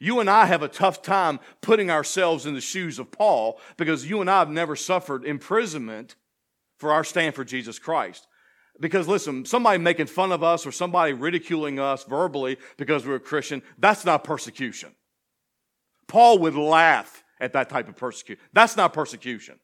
You and I have a tough time putting ourselves in the shoes of Paul because you and I have never suffered imprisonment for our stand for Jesus Christ. Because listen, somebody making fun of us or somebody ridiculing us verbally because we're a Christian, that's not persecution. Paul would laugh at that type of persecution. That's not persecution.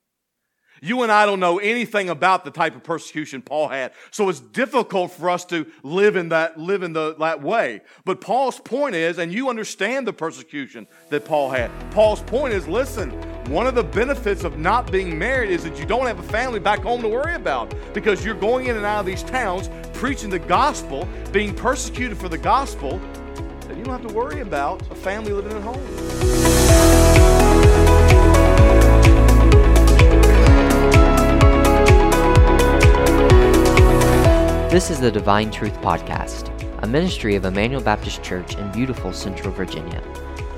You and I don't know anything about the type of persecution Paul had. So it's difficult for us to live in that, live in the, that way. But Paul's point is, and you understand the persecution that Paul had. Paul's point is, listen, one of the benefits of not being married is that you don't have a family back home to worry about because you're going in and out of these towns preaching the gospel, being persecuted for the gospel, and you don't have to worry about a family living at home. This is the Divine Truth Podcast, a ministry of Emmanuel Baptist Church in beautiful Central Virginia.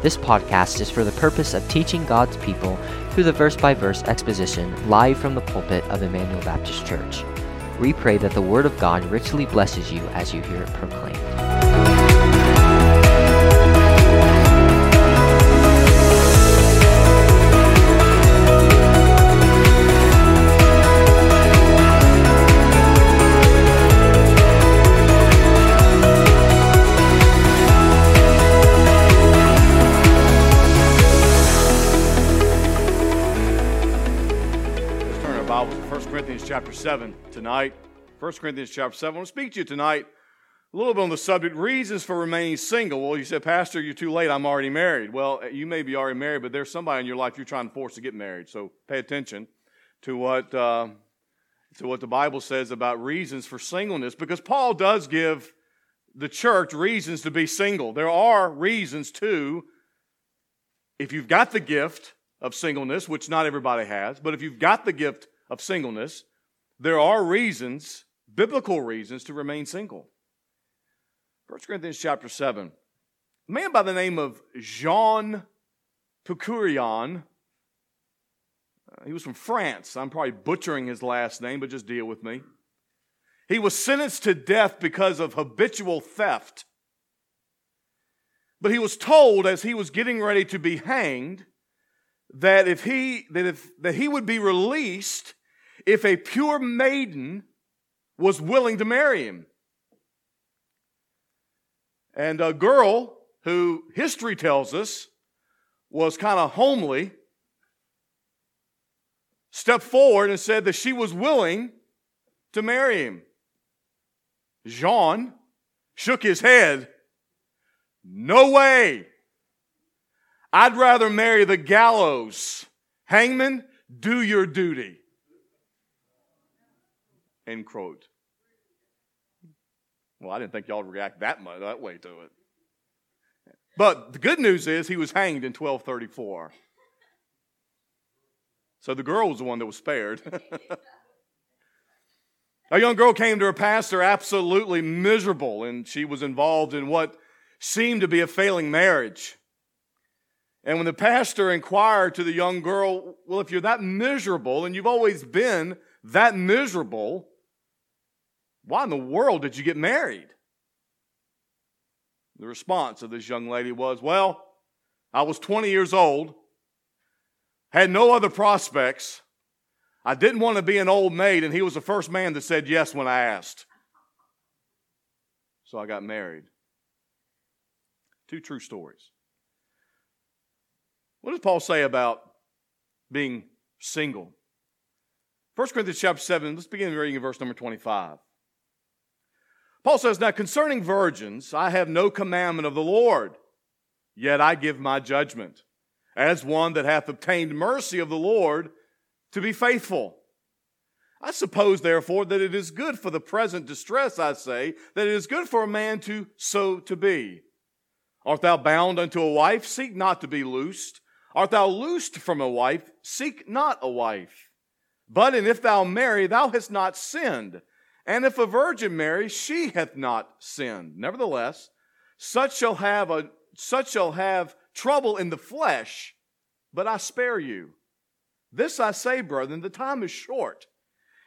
This podcast is for the purpose of teaching God's people through the verse by verse exposition live from the pulpit of Emmanuel Baptist Church. We pray that the Word of God richly blesses you as you hear it proclaimed. 7 tonight. 1 Corinthians chapter 7. I want to speak to you tonight a little bit on the subject reasons for remaining single. Well, you said, Pastor, you're too late. I'm already married. Well, you may be already married, but there's somebody in your life you're trying to force to get married. So pay attention to what, uh, to what the Bible says about reasons for singleness because Paul does give the church reasons to be single. There are reasons to, if you've got the gift of singleness, which not everybody has, but if you've got the gift of singleness, there are reasons, biblical reasons, to remain single. 1 Corinthians chapter 7. A man by the name of Jean Picurion, uh, he was from France. I'm probably butchering his last name, but just deal with me. He was sentenced to death because of habitual theft. But he was told as he was getting ready to be hanged that if he that if that he would be released if a pure maiden was willing to marry him. And a girl who history tells us was kind of homely stepped forward and said that she was willing to marry him. Jean shook his head. No way. I'd rather marry the gallows. Hangman, do your duty. End quote. Well, I didn't think y'all would react that much that way to it. But the good news is he was hanged in 1234. So the girl was the one that was spared. A young girl came to her pastor absolutely miserable, and she was involved in what seemed to be a failing marriage. And when the pastor inquired to the young girl, Well, if you're that miserable and you've always been that miserable, why in the world did you get married? The response of this young lady was, Well, I was 20 years old, had no other prospects. I didn't want to be an old maid, and he was the first man that said yes when I asked. So I got married. Two true stories. What does Paul say about being single? 1 Corinthians chapter 7, let's begin reading in verse number 25. Paul says, Now concerning virgins, I have no commandment of the Lord, yet I give my judgment, as one that hath obtained mercy of the Lord to be faithful. I suppose, therefore, that it is good for the present distress, I say, that it is good for a man to so to be. Art thou bound unto a wife? Seek not to be loosed. Art thou loosed from a wife? Seek not a wife. But and if thou marry, thou hast not sinned. And if a virgin marry, she hath not sinned. Nevertheless, such shall have a such shall have trouble in the flesh, but I spare you. This I say, brethren, the time is short,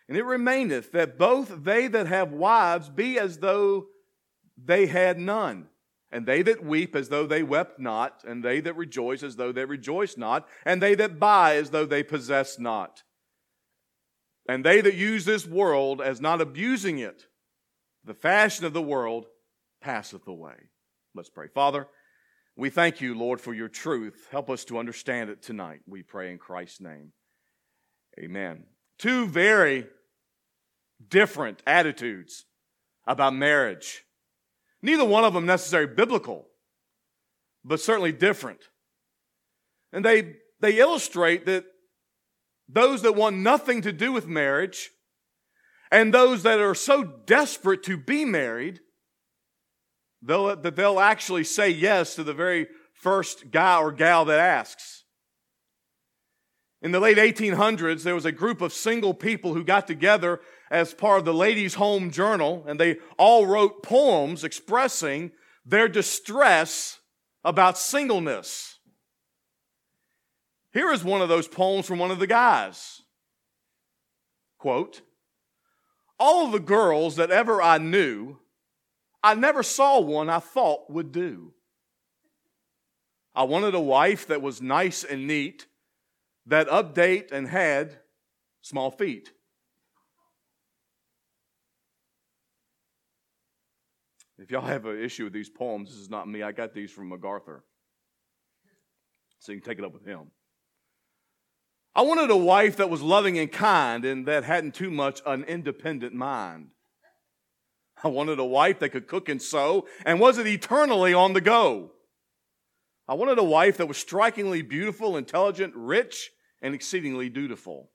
and it remaineth that both they that have wives be as though they had none, And they that weep as though they wept not, and they that rejoice as though they rejoice not, and they that buy as though they possess not. And they that use this world as not abusing it, the fashion of the world passeth away. Let's pray. Father, we thank you, Lord, for your truth. Help us to understand it tonight, we pray in Christ's name. Amen. Two very different attitudes about marriage. Neither one of them necessarily biblical, but certainly different. And they, they illustrate that those that want nothing to do with marriage and those that are so desperate to be married they'll, that they'll actually say yes to the very first guy or gal that asks. In the late 1800s, there was a group of single people who got together as part of the Ladies' Home Journal, and they all wrote poems expressing their distress about singleness. Here is one of those poems from one of the guys. Quote, All of the girls that ever I knew, I never saw one I thought would do. I wanted a wife that was nice and neat, that update and had small feet. If y'all have an issue with these poems, this is not me. I got these from MacArthur. So you can take it up with him. I wanted a wife that was loving and kind and that hadn't too much an independent mind. I wanted a wife that could cook and sew and wasn't eternally on the go. I wanted a wife that was strikingly beautiful, intelligent, rich, and exceedingly dutiful.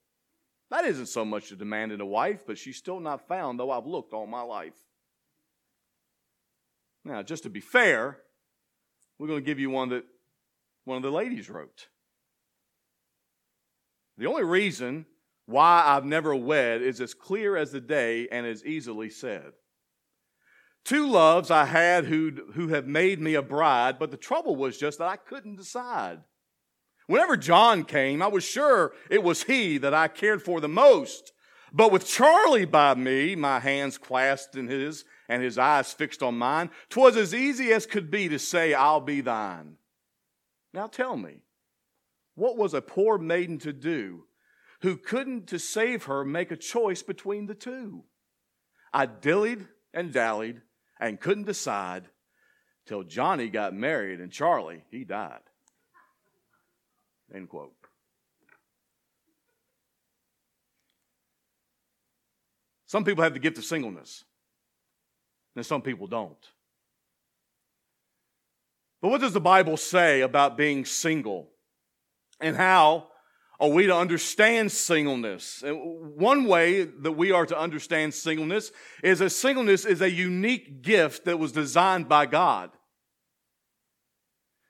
That isn't so much a demand in a wife, but she's still not found, though I've looked all my life. Now, just to be fair, we're going to give you one that one of the ladies wrote. The only reason why I've never wed is as clear as the day and as easily said. Two loves I had who who have made me a bride, but the trouble was just that I couldn't decide. Whenever John came, I was sure it was he that I cared for the most. But with Charlie by me, my hands clasped in his, and his eyes fixed on mine, 'twas as easy as could be to say, I'll be thine. Now tell me, what was a poor maiden to do who couldn't, to save her, make a choice between the two? I dillied and dallied and couldn't decide till Johnny got married and Charlie, he died. End quote. Some people have the gift of singleness and some people don't. But what does the Bible say about being single? And how are we to understand singleness? One way that we are to understand singleness is that singleness is a unique gift that was designed by God.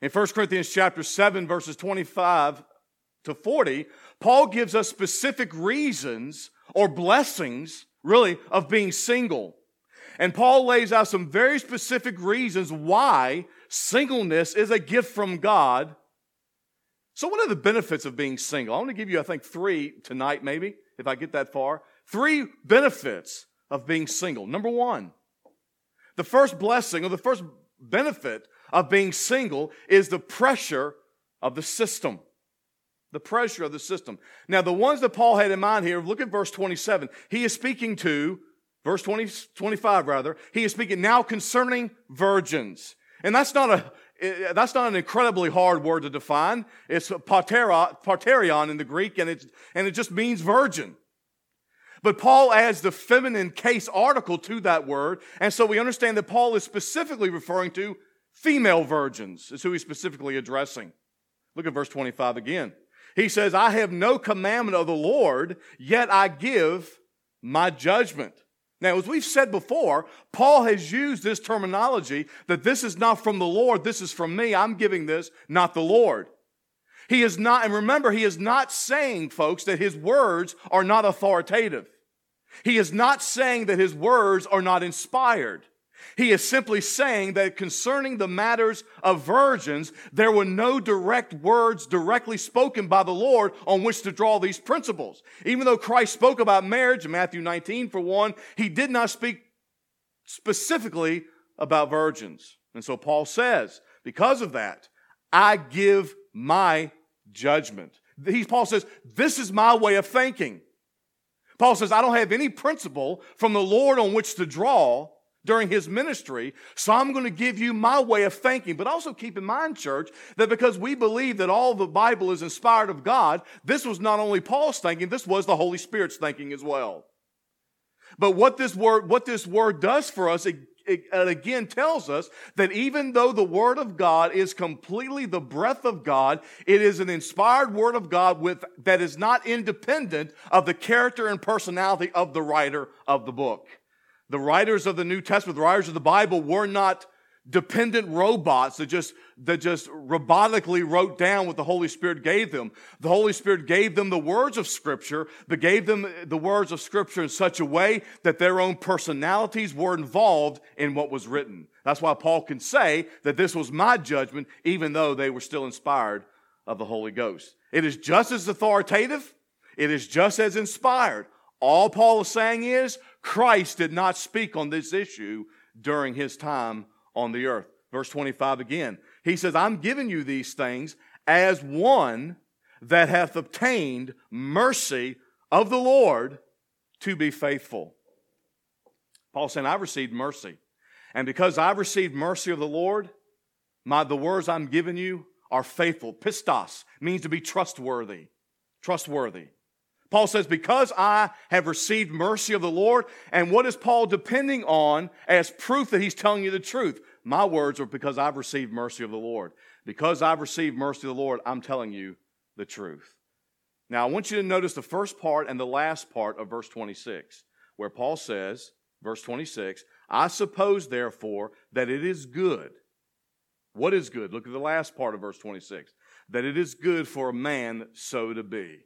In 1 Corinthians chapter 7 verses 25 to 40, Paul gives us specific reasons or blessings really of being single. And Paul lays out some very specific reasons why singleness is a gift from God. So, what are the benefits of being single? I want to give you, I think, three tonight, maybe, if I get that far. Three benefits of being single. Number one, the first blessing or the first benefit of being single is the pressure of the system. The pressure of the system. Now, the ones that Paul had in mind here, look at verse 27. He is speaking to verse 20, 25 rather, he is speaking now concerning virgins. And that's not a, that's not an incredibly hard word to define. It's parterion in the Greek, and, it's, and it just means virgin. But Paul adds the feminine case article to that word, and so we understand that Paul is specifically referring to female virgins, is who he's specifically addressing. Look at verse 25 again. He says, I have no commandment of the Lord, yet I give my judgment. Now, as we've said before, Paul has used this terminology that this is not from the Lord, this is from me. I'm giving this, not the Lord. He is not, and remember, he is not saying, folks, that his words are not authoritative. He is not saying that his words are not inspired. He is simply saying that concerning the matters of virgins, there were no direct words directly spoken by the Lord on which to draw these principles. Even though Christ spoke about marriage in Matthew 19, for one, he did not speak specifically about virgins. And so Paul says, because of that, I give my judgment. He, Paul says, this is my way of thinking. Paul says, I don't have any principle from the Lord on which to draw during his ministry, so I'm going to give you my way of thinking. But also keep in mind, church, that because we believe that all the Bible is inspired of God, this was not only Paul's thinking, this was the Holy Spirit's thinking as well. But what this word, what this word does for us, it, it, it again tells us that even though the Word of God is completely the breath of God, it is an inspired Word of God with, that is not independent of the character and personality of the writer of the book. The writers of the New Testament, the writers of the Bible were not dependent robots that just, that just robotically wrote down what the Holy Spirit gave them. The Holy Spirit gave them the words of Scripture, but gave them the words of Scripture in such a way that their own personalities were involved in what was written. That's why Paul can say that this was my judgment, even though they were still inspired of the Holy Ghost. It is just as authoritative. It is just as inspired. All Paul is saying is Christ did not speak on this issue during his time on the earth. Verse 25 again. He says, I'm giving you these things as one that hath obtained mercy of the Lord to be faithful. Paul saying, I've received mercy. And because I've received mercy of the Lord, my, the words I'm giving you are faithful. Pistos means to be trustworthy. Trustworthy. Paul says, Because I have received mercy of the Lord, and what is Paul depending on as proof that he's telling you the truth? My words are because I've received mercy of the Lord. Because I've received mercy of the Lord, I'm telling you the truth. Now, I want you to notice the first part and the last part of verse 26, where Paul says, verse 26, I suppose, therefore, that it is good. What is good? Look at the last part of verse 26. That it is good for a man so to be.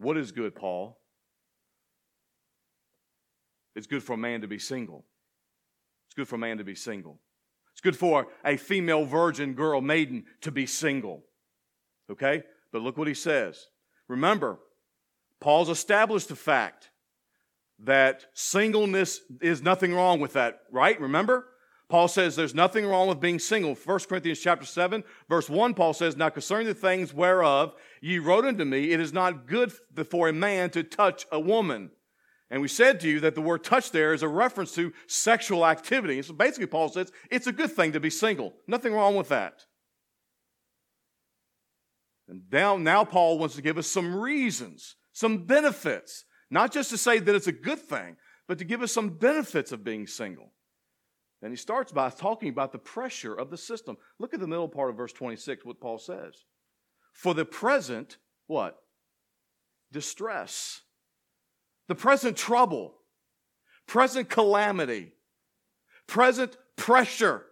What is good, Paul? It's good for a man to be single. It's good for a man to be single. It's good for a female virgin girl, maiden, to be single. Okay? But look what he says. Remember, Paul's established the fact that singleness is nothing wrong with that, right? Remember? Paul says there's nothing wrong with being single. 1 Corinthians chapter 7, verse 1, Paul says, Now concerning the things whereof ye wrote unto me, it is not good for a man to touch a woman. And we said to you that the word touch there is a reference to sexual activity. So basically, Paul says it's a good thing to be single. Nothing wrong with that. And now, now Paul wants to give us some reasons, some benefits, not just to say that it's a good thing, but to give us some benefits of being single. And he starts by talking about the pressure of the system. Look at the middle part of verse 26, what Paul says. For the present, what? Distress. The present trouble, present calamity, present pressure.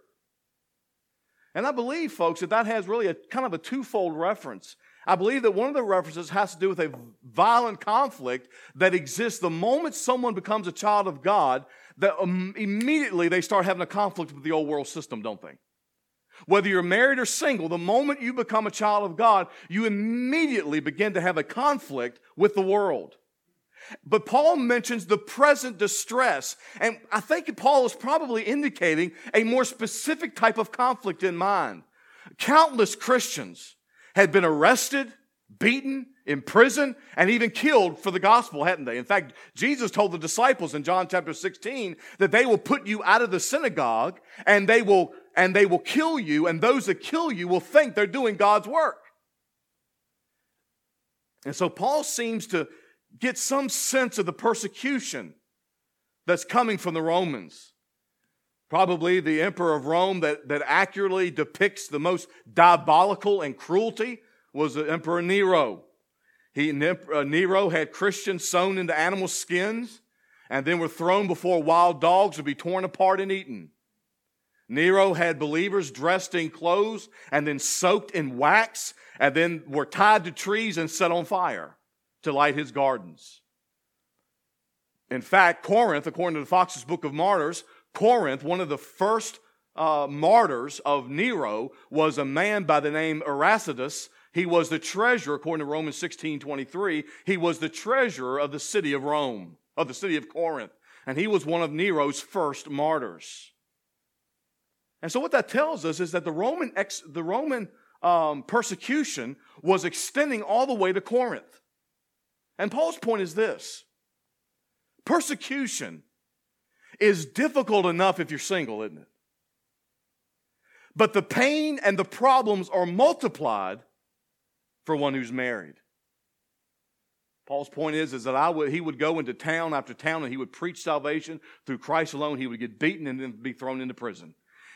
And I believe, folks, that that has really a kind of a twofold reference. I believe that one of the references has to do with a violent conflict that exists the moment someone becomes a child of God that um, immediately they start having a conflict with the old world system, don't they? Whether you're married or single, the moment you become a child of God, you immediately begin to have a conflict with the world. But Paul mentions the present distress, and I think Paul is probably indicating a more specific type of conflict in mind. Countless Christians had been arrested, beaten, imprisoned, and even killed for the gospel, hadn't they? In fact, Jesus told the disciples in John chapter 16 that they will put you out of the synagogue and they will and they will kill you, and those that kill you will think they're doing God's work. And so Paul seems to get some sense of the persecution that's coming from the Romans. Probably the emperor of Rome that, that accurately depicts the most diabolical and cruelty was the Emperor Nero. He, uh, Nero had Christians sewn into animal skins and then were thrown before wild dogs to be torn apart and eaten. Nero had believers dressed in clothes and then soaked in wax and then were tied to trees and set on fire to light his gardens. In fact, Corinth, according to the Fox's Book of Martyrs, Corinth, one of the first uh, martyrs of Nero, was a man by the name Erastus. He was the treasurer, according to Romans 16 23, he was the treasurer of the city of Rome, of the city of Corinth. And he was one of Nero's first martyrs. And so what that tells us is that the Roman, ex, the Roman um, persecution was extending all the way to Corinth. And Paul's point is this persecution is difficult enough if you're single, isn't it? But the pain and the problems are multiplied for one who's married. Paul's point is, is that I would, he would go into town after town and he would preach salvation through Christ alone. He would get beaten and then be thrown into prison.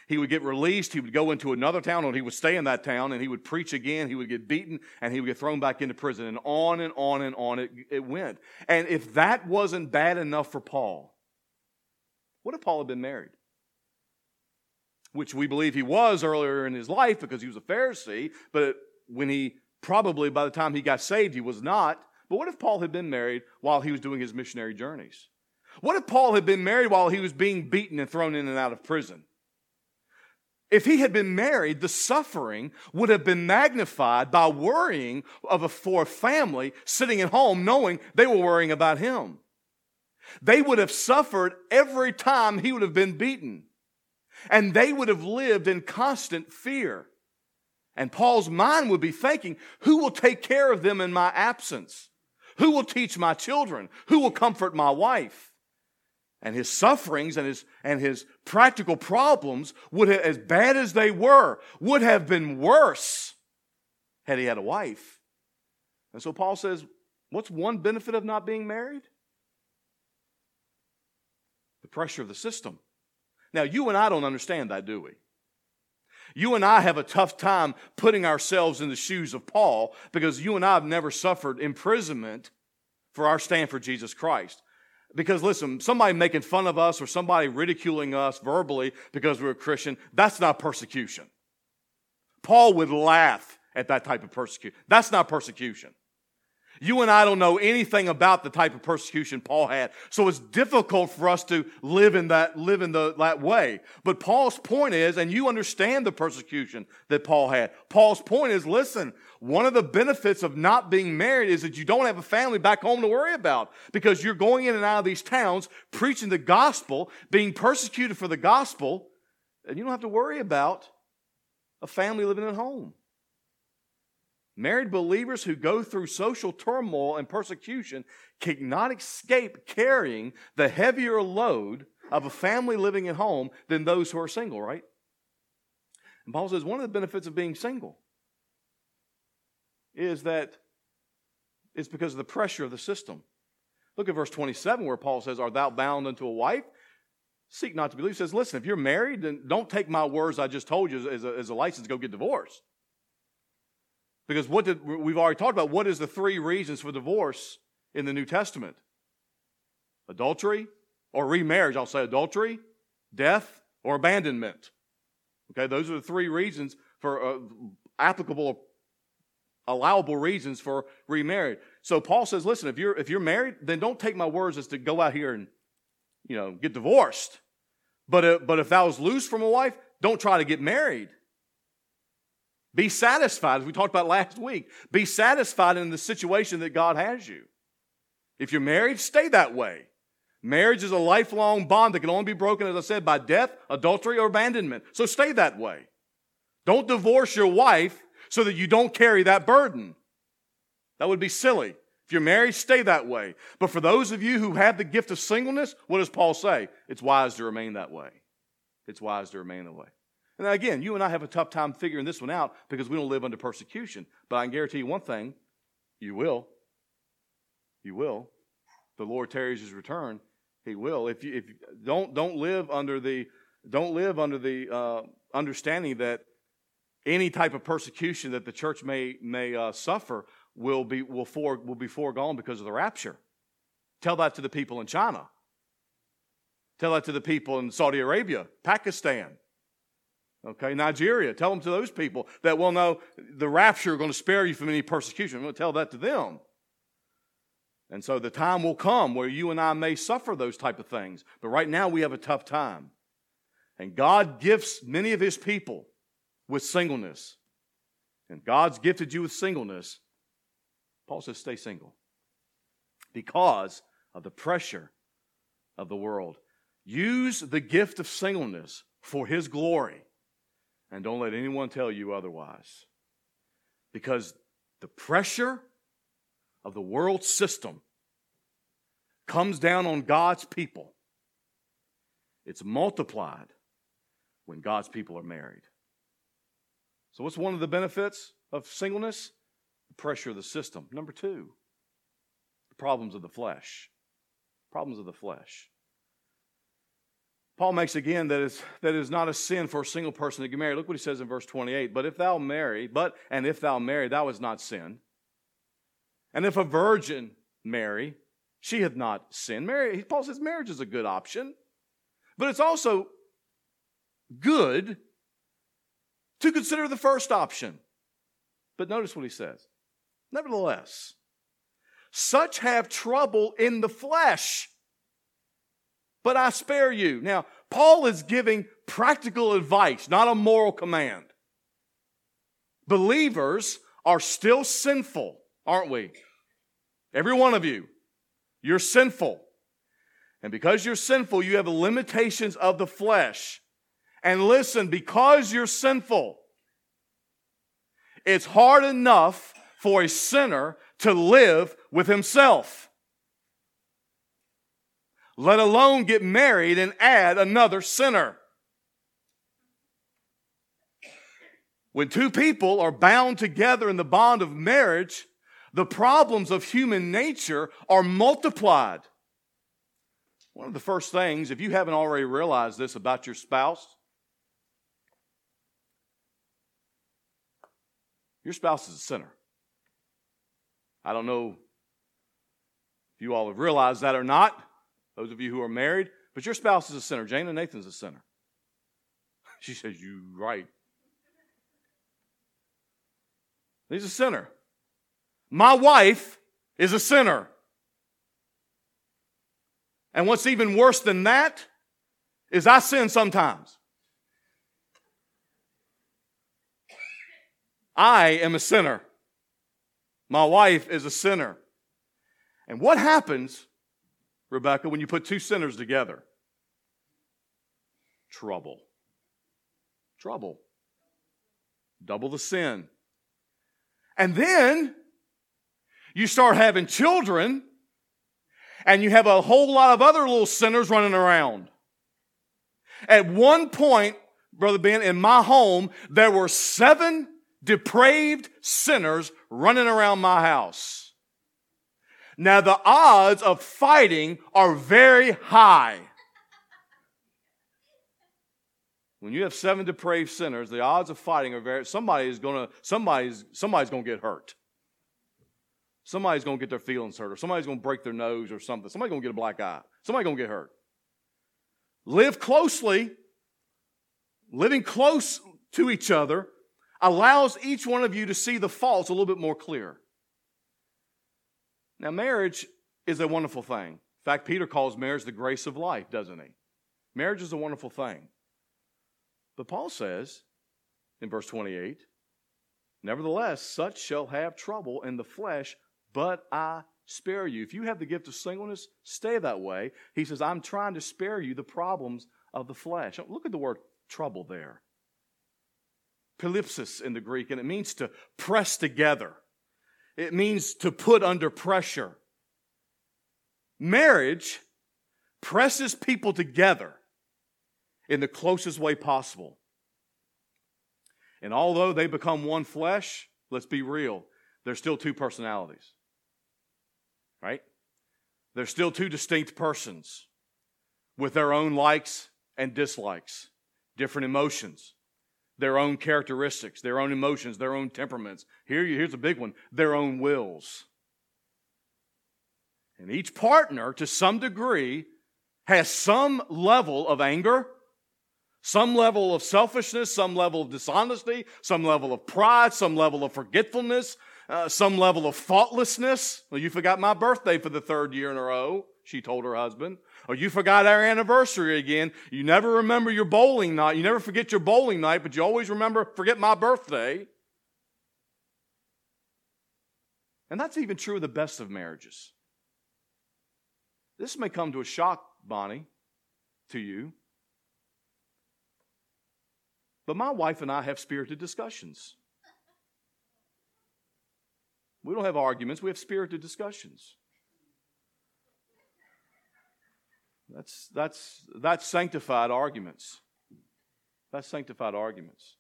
He would get released. He would go into another town, and he would stay in that town, and he would preach again. He would get beaten, and he would get thrown back into prison. And on and on and on it, it went. And if that wasn't bad enough for Paul, what if Paul had been married? Which we believe he was earlier in his life because he was a Pharisee, but when he probably by the time he got saved, he was not. But what if Paul had been married while he was doing his missionary journeys? What if Paul had been married while he was being beaten and thrown in and out of prison? If he had been married, the suffering would have been magnified by worrying of a, for a family sitting at home knowing they were worrying about him. They would have suffered every time he would have been beaten. And they would have lived in constant fear. And Paul's mind would be thinking, who will take care of them in my absence? Who will teach my children? Who will comfort my wife? and his sufferings and his, and his practical problems would have, as bad as they were, would have been worse had he had a wife. And so Paul says, what's one benefit of not being married? The pressure of the system. Now, you and I don't understand that, do we? You and I have a tough time putting ourselves in the shoes of Paul because you and I have never suffered imprisonment for our stand for Jesus Christ. Because listen, somebody making fun of us or somebody ridiculing us verbally because we're a Christian, that's not persecution. Paul would laugh at that type of persecution. That's not persecution. You and I don't know anything about the type of persecution Paul had. So it's difficult for us to live in that, live in the, that way. But Paul's point is, and you understand the persecution that Paul had. Paul's point is, listen, one of the benefits of not being married is that you don't have a family back home to worry about because you're going in and out of these towns preaching the gospel, being persecuted for the gospel, and you don't have to worry about a family living at home. Married believers who go through social turmoil and persecution cannot escape carrying the heavier load of a family living at home than those who are single, right? And Paul says one of the benefits of being single is that it's because of the pressure of the system. Look at verse 27 where Paul says, Art thou bound unto a wife? Seek not to believe. He says, Listen, if you're married, then don't take my words I just told you as a, as a license to go get divorced. Because what did, we've already talked about what is the three reasons for divorce in the New Testament? Adultery or remarriage, I'll say adultery, death, or abandonment. Okay, those are the three reasons for uh, applicable, allowable reasons for remarriage. So Paul says, listen, if you're if you're married, then don't take my words as to go out here and you know get divorced. But uh, but if that was loose from a wife, don't try to get married. Be satisfied, as we talked about last week. Be satisfied in the situation that God has you. If you're married, stay that way. Marriage is a lifelong bond that can only be broken, as I said, by death, adultery, or abandonment. So stay that way. Don't divorce your wife so that you don't carry that burden. That would be silly. If you're married, stay that way. But for those of you who have the gift of singleness, what does Paul say? It's wise to remain that way. It's wise to remain that way. And again, you and I have a tough time figuring this one out because we don't live under persecution. But I can guarantee you one thing you will. You will. The Lord tarries his return. He will. If you if don't don't live under the don't live under the uh, understanding that any type of persecution that the church may may uh, suffer will be will for will be foregone because of the rapture. Tell that to the people in China. Tell that to the people in Saudi Arabia, Pakistan. Okay, Nigeria. Tell them to those people that, well, no, the rapture going to spare you from any persecution. I'm going to tell that to them. And so the time will come where you and I may suffer those type of things. But right now we have a tough time. And God gifts many of his people with singleness. And God's gifted you with singleness. Paul says, stay single. Because of the pressure of the world. Use the gift of singleness for his glory And don't let anyone tell you otherwise. Because the pressure of the world system comes down on God's people. It's multiplied when God's people are married. So, what's one of the benefits of singleness? The pressure of the system. Number two, the problems of the flesh. Problems of the flesh. Paul makes again that is that is not a sin for a single person to get married. Look what he says in verse 28. But if thou marry, but and if thou marry, thou is not sin. And if a virgin marry, she hath not sinned. Marry, Paul says marriage is a good option, but it's also good to consider the first option. But notice what he says. Nevertheless, such have trouble in the flesh, but I spare you. Now, Paul is giving practical advice, not a moral command. Believers are still sinful, aren't we? Every one of you. You're sinful. And because you're sinful, you have limitations of the flesh. And listen, because you're sinful, it's hard enough for a sinner to live with himself, let alone get married and add another sinner. When two people are bound together in the bond of marriage, the problems of human nature are multiplied. One of the first things, if you haven't already realized this about your spouse, your spouse is a sinner. I don't know if you all have realized that or not, those of you who are married, but your spouse is a sinner. Jane and Nathan's a sinner. She says, You right. He's a sinner. My wife is a sinner. And what's even worse than that is I sin sometimes. I am a sinner. My wife is a sinner. And what happens, Rebecca, when you put two sinners together? Trouble. Trouble. Double the sin. And then you start having children, and you have a whole lot of other little sinners running around. At one point, Brother Ben, in my home, there were seven depraved sinners running around my house. Now, the odds of fighting are very high. When you have seven depraved sinners, the odds of fighting are very somebody is gonna somebody's somebody's gonna get hurt. Somebody's to get their feelings hurt, or somebody's to break their nose or something. Somebody's to get a black eye. Somebody's to get hurt. Live closely. Living close to each other allows each one of you to see the faults a little bit more clear. Now, marriage is a wonderful thing. In fact, Peter calls marriage the grace of life, doesn't he? Marriage is a wonderful thing. But Paul says in verse 28 Nevertheless, such shall have trouble in the flesh, but I spare you. If you have the gift of singleness, stay that way. He says, I'm trying to spare you the problems of the flesh. Look at the word trouble there. Thlipsis in the Greek, and it means to press together. It means to put under pressure. Marriage presses people together in the closest way possible. And although they become one flesh, let's be real, there's still two personalities right? They're still two distinct persons with their own likes and dislikes, different emotions, their own characteristics, their own emotions, their own temperaments. Here, here's a big one their own wills. And each partner, to some degree, has some level of anger, some level of selfishness, some level of dishonesty, some level of pride, some level of forgetfulness, uh, some level of thoughtlessness. Well, you forgot my birthday for the third year in a row, she told her husband. Oh, you forgot our anniversary again. You never remember your bowling night. You never forget your bowling night, but you always remember, forget my birthday. And that's even true of the best of marriages. This may come to a shock, Bonnie, to you. But my wife and I have spirited discussions. We don't have arguments, we have spirited discussions. That's, that's, that's sanctified arguments. That's sanctified arguments.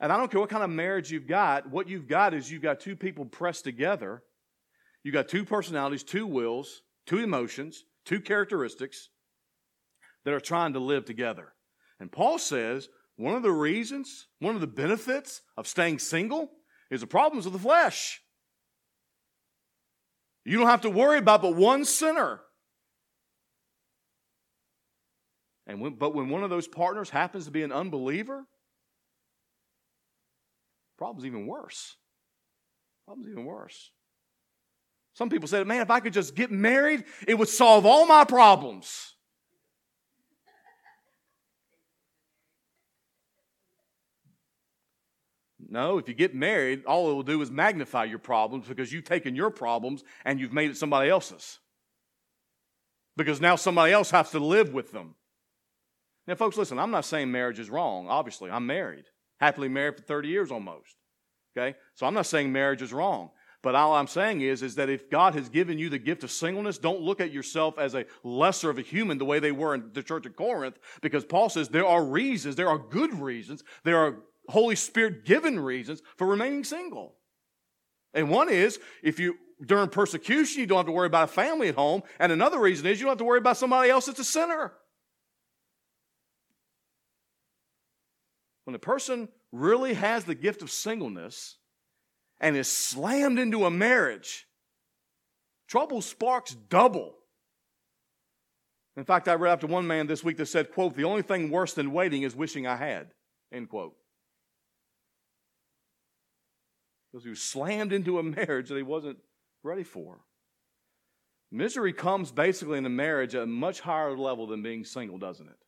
And I don't care what kind of marriage you've got, what you've got is you've got two people pressed together. You've got two personalities, two wills, two emotions, two characteristics that are trying to live together. And Paul says one of the reasons, one of the benefits of staying single is the problems of the flesh. You don't have to worry about but one sinner. And when, but when one of those partners happens to be an unbeliever, problem's even worse. Problem's even worse. Some people said, man, if I could just get married, it would solve all my problems. No, if you get married, all it will do is magnify your problems because you've taken your problems and you've made it somebody else's. Because now somebody else has to live with them. Now, folks, listen, I'm not saying marriage is wrong. Obviously, I'm married, happily married for 30 years almost. Okay? So I'm not saying marriage is wrong. But all I'm saying is, is that if God has given you the gift of singleness, don't look at yourself as a lesser of a human the way they were in the church of Corinth, because Paul says there are reasons, there are good reasons, there are Holy Spirit given reasons for remaining single. And one is if you, during persecution, you don't have to worry about a family at home. And another reason is you don't have to worry about somebody else that's a sinner. When a person really has the gift of singleness and is slammed into a marriage, trouble sparks double. In fact, I read after one man this week that said, quote, the only thing worse than waiting is wishing I had, end quote. because he was slammed into a marriage that he wasn't ready for. Misery comes basically in a marriage at a much higher level than being single, doesn't it?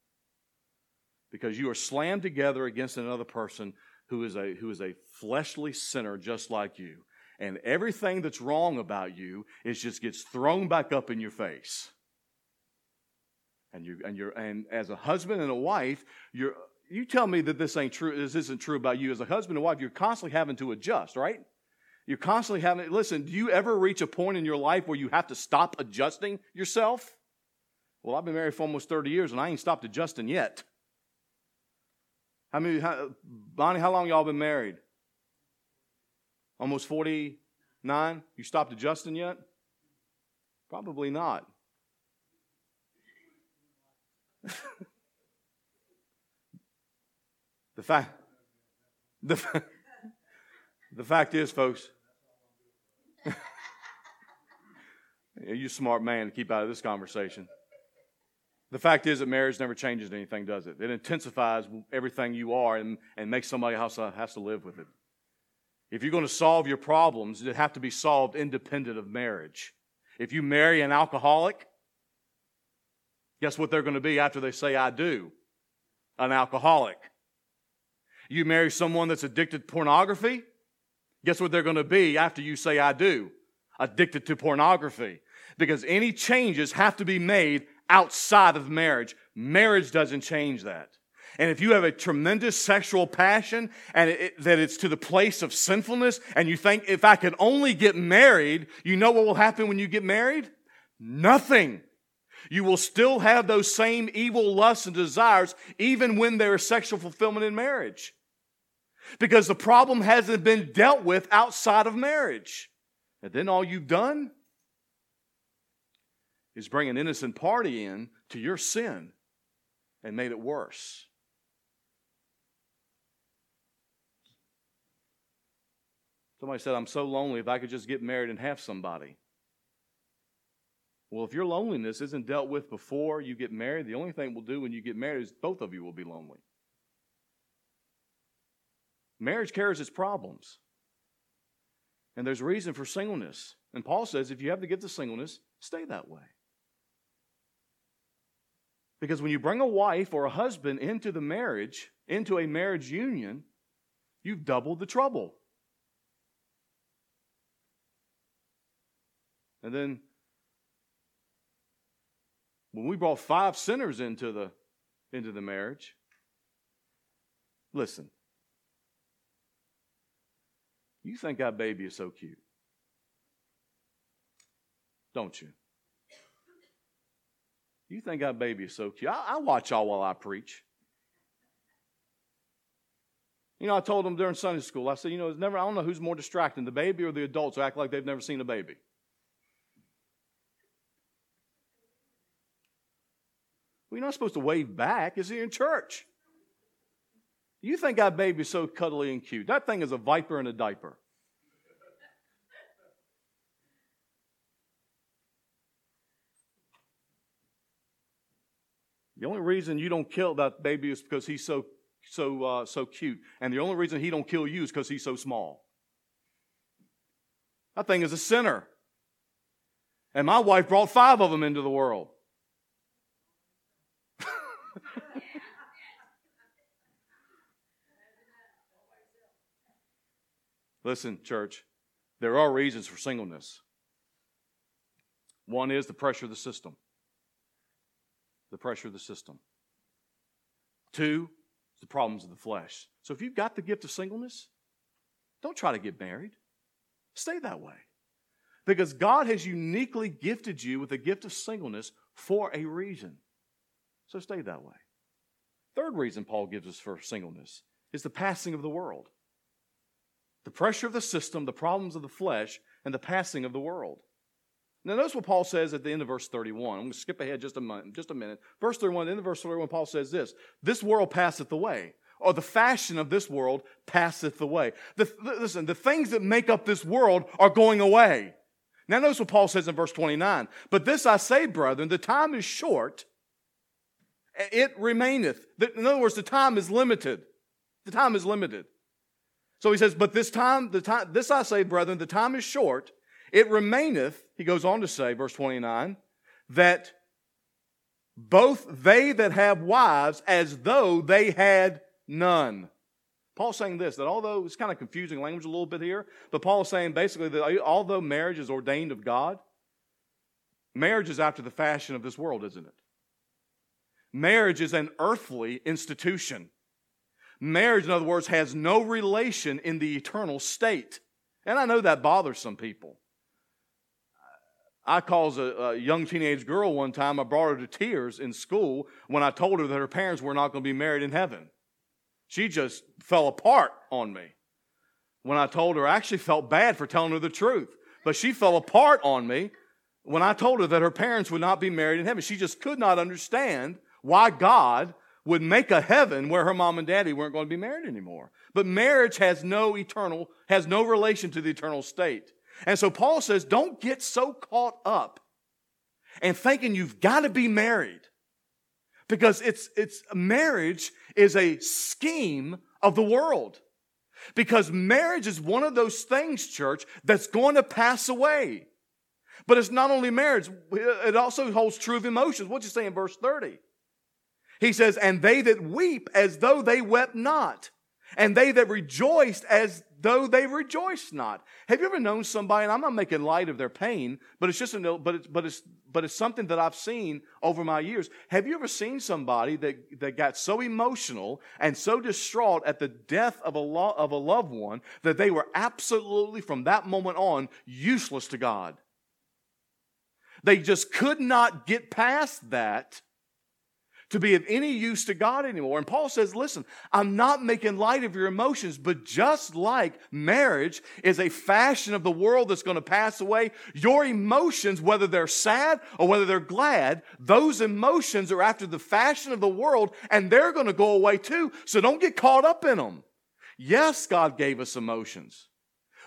Because you are slammed together against another person who is a, who is a fleshly sinner just like you. And everything that's wrong about you is just gets thrown back up in your face. And you and you're and as a husband and a wife, you're you tell me that this ain't true, this isn't true about you as a husband and wife, you're constantly having to adjust, right? You're constantly having, listen, do you ever reach a point in your life where you have to stop adjusting yourself? Well, I've been married for almost 30 years and I ain't stopped adjusting yet. How many, how, Bonnie, how long y'all been married? Almost 49? You stopped adjusting yet? Probably not. The fact, the, the fact is, folks, you smart man to keep out of this conversation. The fact is that marriage never changes anything, does it? It intensifies everything you are and, and makes somebody else uh, has to live with it. If you're going to solve your problems, they have to be solved independent of marriage. If you marry an alcoholic, guess what they're going to be after they say, I do? An alcoholic. You marry someone that's addicted to pornography, guess what they're going to be after you say, I do? Addicted to pornography. Because any changes have to be made outside of marriage. Marriage doesn't change that. And if you have a tremendous sexual passion and it, that it's to the place of sinfulness, and you think, if I could only get married, you know what will happen when you get married? Nothing. You will still have those same evil lusts and desires even when there is sexual fulfillment in marriage because the problem hasn't been dealt with outside of marriage. And then all you've done is bring an innocent party in to your sin and made it worse. Somebody said, I'm so lonely if I could just get married and have somebody. Well, if your loneliness isn't dealt with before you get married, the only thing we'll do when you get married is both of you will be lonely. Marriage carries its problems. And there's reason for singleness. And Paul says if you have the gift of singleness, stay that way. Because when you bring a wife or a husband into the marriage, into a marriage union, you've doubled the trouble. And then when we brought five sinners into the into the marriage, Listen. You think that baby is so cute. Don't you? You think that baby is so cute. I, I watch y'all while I preach. You know, I told them during Sunday school, I said, you know, it's never, I don't know who's more distracting, the baby or the adults who act like they've never seen a baby. Well, you're not supposed to wave back. Is he in church? You think that baby's so cuddly and cute. That thing is a viper in a diaper. The only reason you don't kill that baby is because he's so so uh, so cute, and the only reason he don't kill you is because he's so small. That thing is a sinner, and my wife brought five of them into the world. Listen, church, there are reasons for singleness. One is the pressure of the system. The pressure of the system. Two the problems of the flesh. So if you've got the gift of singleness, don't try to get married. Stay that way. Because God has uniquely gifted you with the gift of singleness for a reason. So stay that way. Third reason Paul gives us for singleness is the passing of the world the pressure of the system, the problems of the flesh, and the passing of the world. Now, notice what Paul says at the end of verse 31. I'm going to skip ahead just a, minute, just a minute. Verse 31, the end of verse 31, Paul says this This world passeth away, or the fashion of this world passeth away. The, listen, the things that make up this world are going away. Now, notice what Paul says in verse 29. But this I say, brethren, the time is short, it remaineth. In other words, the time is limited. The time is limited. So he says, But this time, the time, this I say, brethren, the time is short. It remaineth, he goes on to say, verse 29, that both they that have wives as though they had none. Paul's saying this that although it's kind of confusing language a little bit here, but Paul is saying basically that although marriage is ordained of God, marriage is after the fashion of this world, isn't it? Marriage is an earthly institution. Marriage, in other words, has no relation in the eternal state. And I know that bothers some people. I caused a, a, young teenage girl one time, I brought her to tears in school when I told her that her parents were not going to be married in heaven. She just fell apart on me. When I told her, I actually felt bad for telling her the truth, but she fell apart on me when I told her that her parents would not be married in heaven. She just could not understand why God would make a heaven where her mom and daddy weren't going to be married anymore. But marriage has no eternal, has no relation to the eternal state. And so Paul says, don't get so caught up and thinking you've got to be married. Because it's, it's, marriage is a scheme of the world. Because marriage is one of those things, church, that's going to pass away. But it's not only marriage, it also holds true of emotions. What's you say in verse 30? He says, And they that weep as though they wept not, and they that rejoiced as though they rejoiced not. Have you ever known somebody, and I'm not making light of their pain, but it's just a, but it's, but it's, but it's something that I've seen over my years. Have you ever seen somebody that, that got so emotional and so distraught at the death of a, lo- of a loved one that they were absolutely, from that moment on, useless to God? They just could not get past that to be of any use to God anymore. And Paul says, listen, I'm not making light of your emotions, but just like marriage is a fashion of the world that's going to pass away, your emotions, whether they're sad or whether they're glad, those emotions are after the fashion of the world and they're going to go away too. So don't get caught up in them. Yes, God gave us emotions.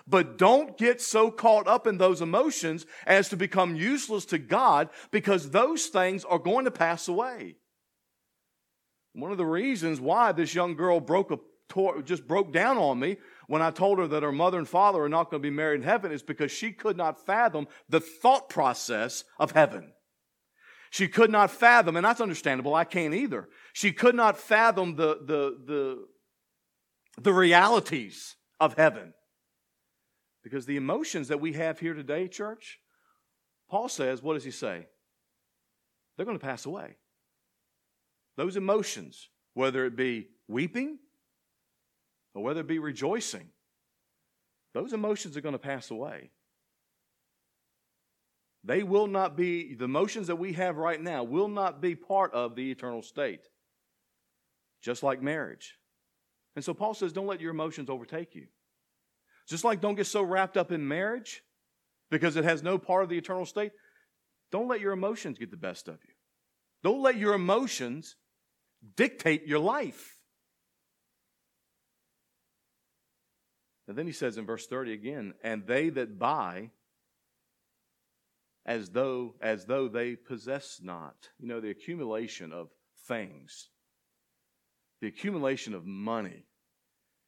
But don't get so caught up in those emotions as to become useless to God because those things are going to pass away. One of the reasons why this young girl broke a, tore, just broke down on me when I told her that her mother and father are not going to be married in heaven is because she could not fathom the thought process of heaven. She could not fathom, and that's understandable. I can't either. She could not fathom the, the, the, the realities of heaven. Because the emotions that we have here today, church, Paul says, what does he say? They're going to pass away. Those emotions, whether it be weeping or whether it be rejoicing, those emotions are going to pass away. They will not be, the emotions that we have right now will not be part of the eternal state, just like marriage. And so Paul says, don't let your emotions overtake you. Just like don't get so wrapped up in marriage because it has no part of the eternal state, don't let your emotions get the best of you. Don't let your emotions dictate your life. And then he says in verse 30 again, and they that buy as though as though they possess not. You know, the accumulation of things, the accumulation of money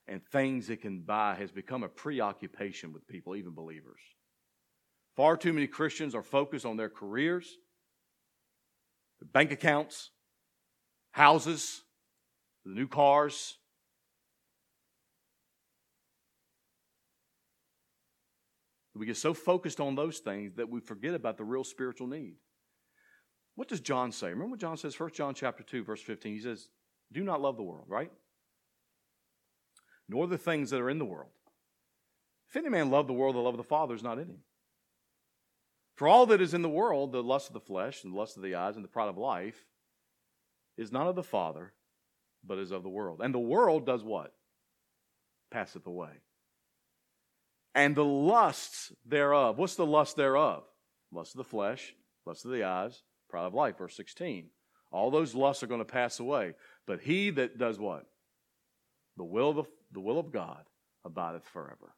and things it can buy has become a preoccupation with people, even believers. Far too many Christians are focused on their careers, their bank accounts, houses, the new cars. We get so focused on those things that we forget about the real spiritual need. What does John say? Remember what John says, 1 John chapter 2, verse 15. He says, Do not love the world, right? Nor the things that are in the world. If any man love the world, the love of the Father is not in him. For all that is in the world, the lust of the flesh, and the lust of the eyes, and the pride of life, is not of the Father, but is of the world. And the world does what? Passeth away. And the lusts thereof. What's the lust thereof? Lust of the flesh, lust of the eyes, pride of life. Verse 16. All those lusts are going to pass away. But he that does what? The will of, the, the will of God abideth forever.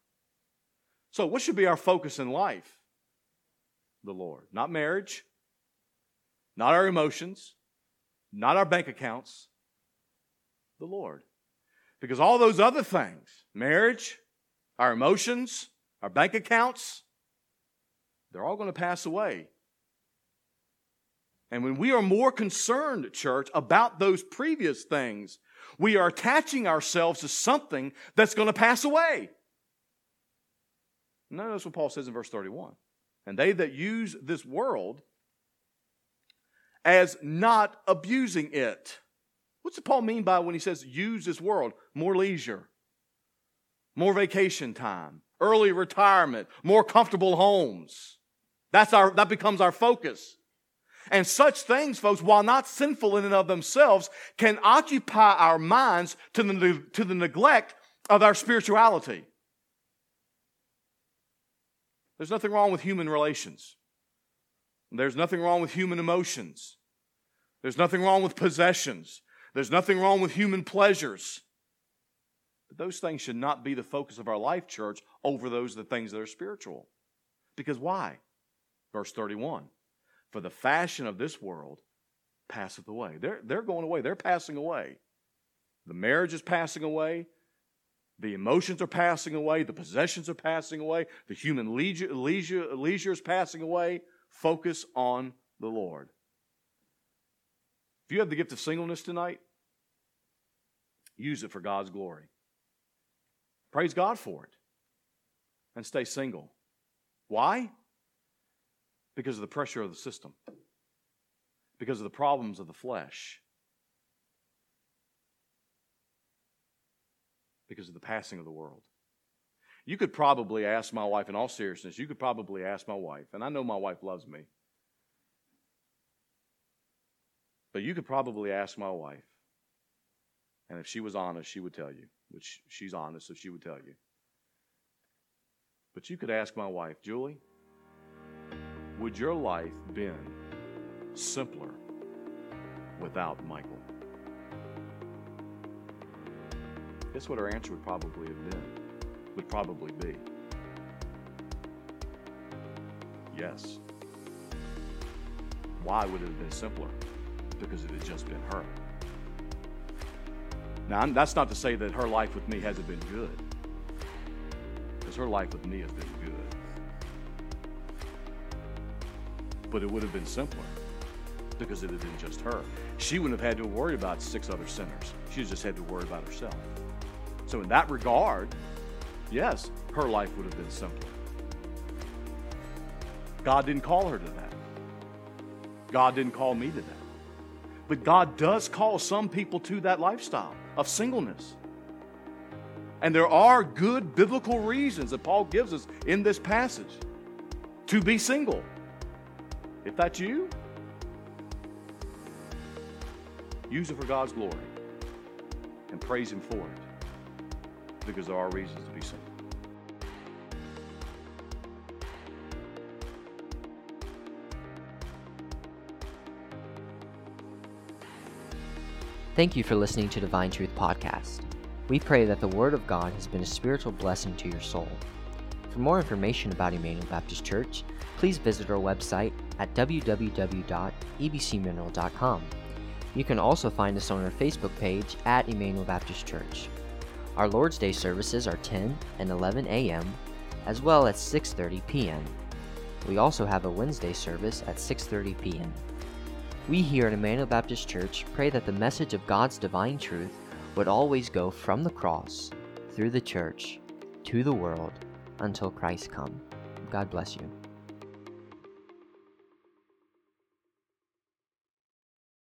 So, what should be our focus in life? The Lord. Not marriage, not our emotions, not our bank accounts, the Lord. Because all those other things, marriage, our emotions, our bank accounts, they're all going to pass away. And when we are more concerned, church, about those previous things, we are attaching ourselves to something that's going to pass away. Notice what Paul says in verse 31. And they that use this world as not abusing it. What's Paul mean by when he says use this world? More leisure, more vacation time, early retirement, more comfortable homes. That's our, that becomes our focus. And such things, folks, while not sinful in and of themselves, can occupy our minds to the, to the neglect of our spirituality. There's nothing wrong with human relations. There's nothing wrong with human emotions. There's nothing wrong with possessions. There's nothing wrong with human pleasures. But those things should not be the focus of our life, church, over those the things that are spiritual. Because why? Verse 31 For the fashion of this world passeth away. They're, they're going away, they're passing away. The marriage is passing away. The emotions are passing away. The possessions are passing away. The human leisure, leisure, leisure is passing away. Focus on the Lord. If you have the gift of singleness tonight, use it for God's glory. Praise God for it. And stay single. Why? Because of the pressure of the system, because of the problems of the flesh, because of the passing of the world. You could probably ask my wife, in all seriousness, you could probably ask my wife, and I know my wife loves me, but you could probably ask my wife, and if she was honest, she would tell you, which she's honest, so she would tell you. But you could ask my wife, Julie, would your life been simpler without Michael? Guess what her answer would probably have been? Would probably be yes. Why would it have been simpler? Because it had just been her. Now, that's not to say that her life with me hasn't been good, because her life with me has been good. But it would have been simpler because it had been just her. She wouldn't have had to worry about six other sinners. She just had to worry about herself. So, in that regard, yes, her life would have been simpler. God didn't call her to that. God didn't call me to that. But God does call some people to that lifestyle of singleness. And there are good biblical reasons that Paul gives us in this passage to be single. If that's you, use it for God's glory and praise Him for it because there are reasons to be single. Thank you for listening to Divine Truth Podcast. We pray that the Word of God has been a spiritual blessing to your soul. For more information about Emmanuel Baptist Church, please visit our website at www.ebcmineral.com. You can also find us on our Facebook page at Emmanuel Baptist Church. Our Lord's Day services are 10 and 11 a.m. as well as 6:30 p.m. We also have a Wednesday service at 6:30 p.m. We here at Emmanuel Baptist Church pray that the message of God's divine truth would always go from the cross, through the church, to the world, until Christ come. God bless you.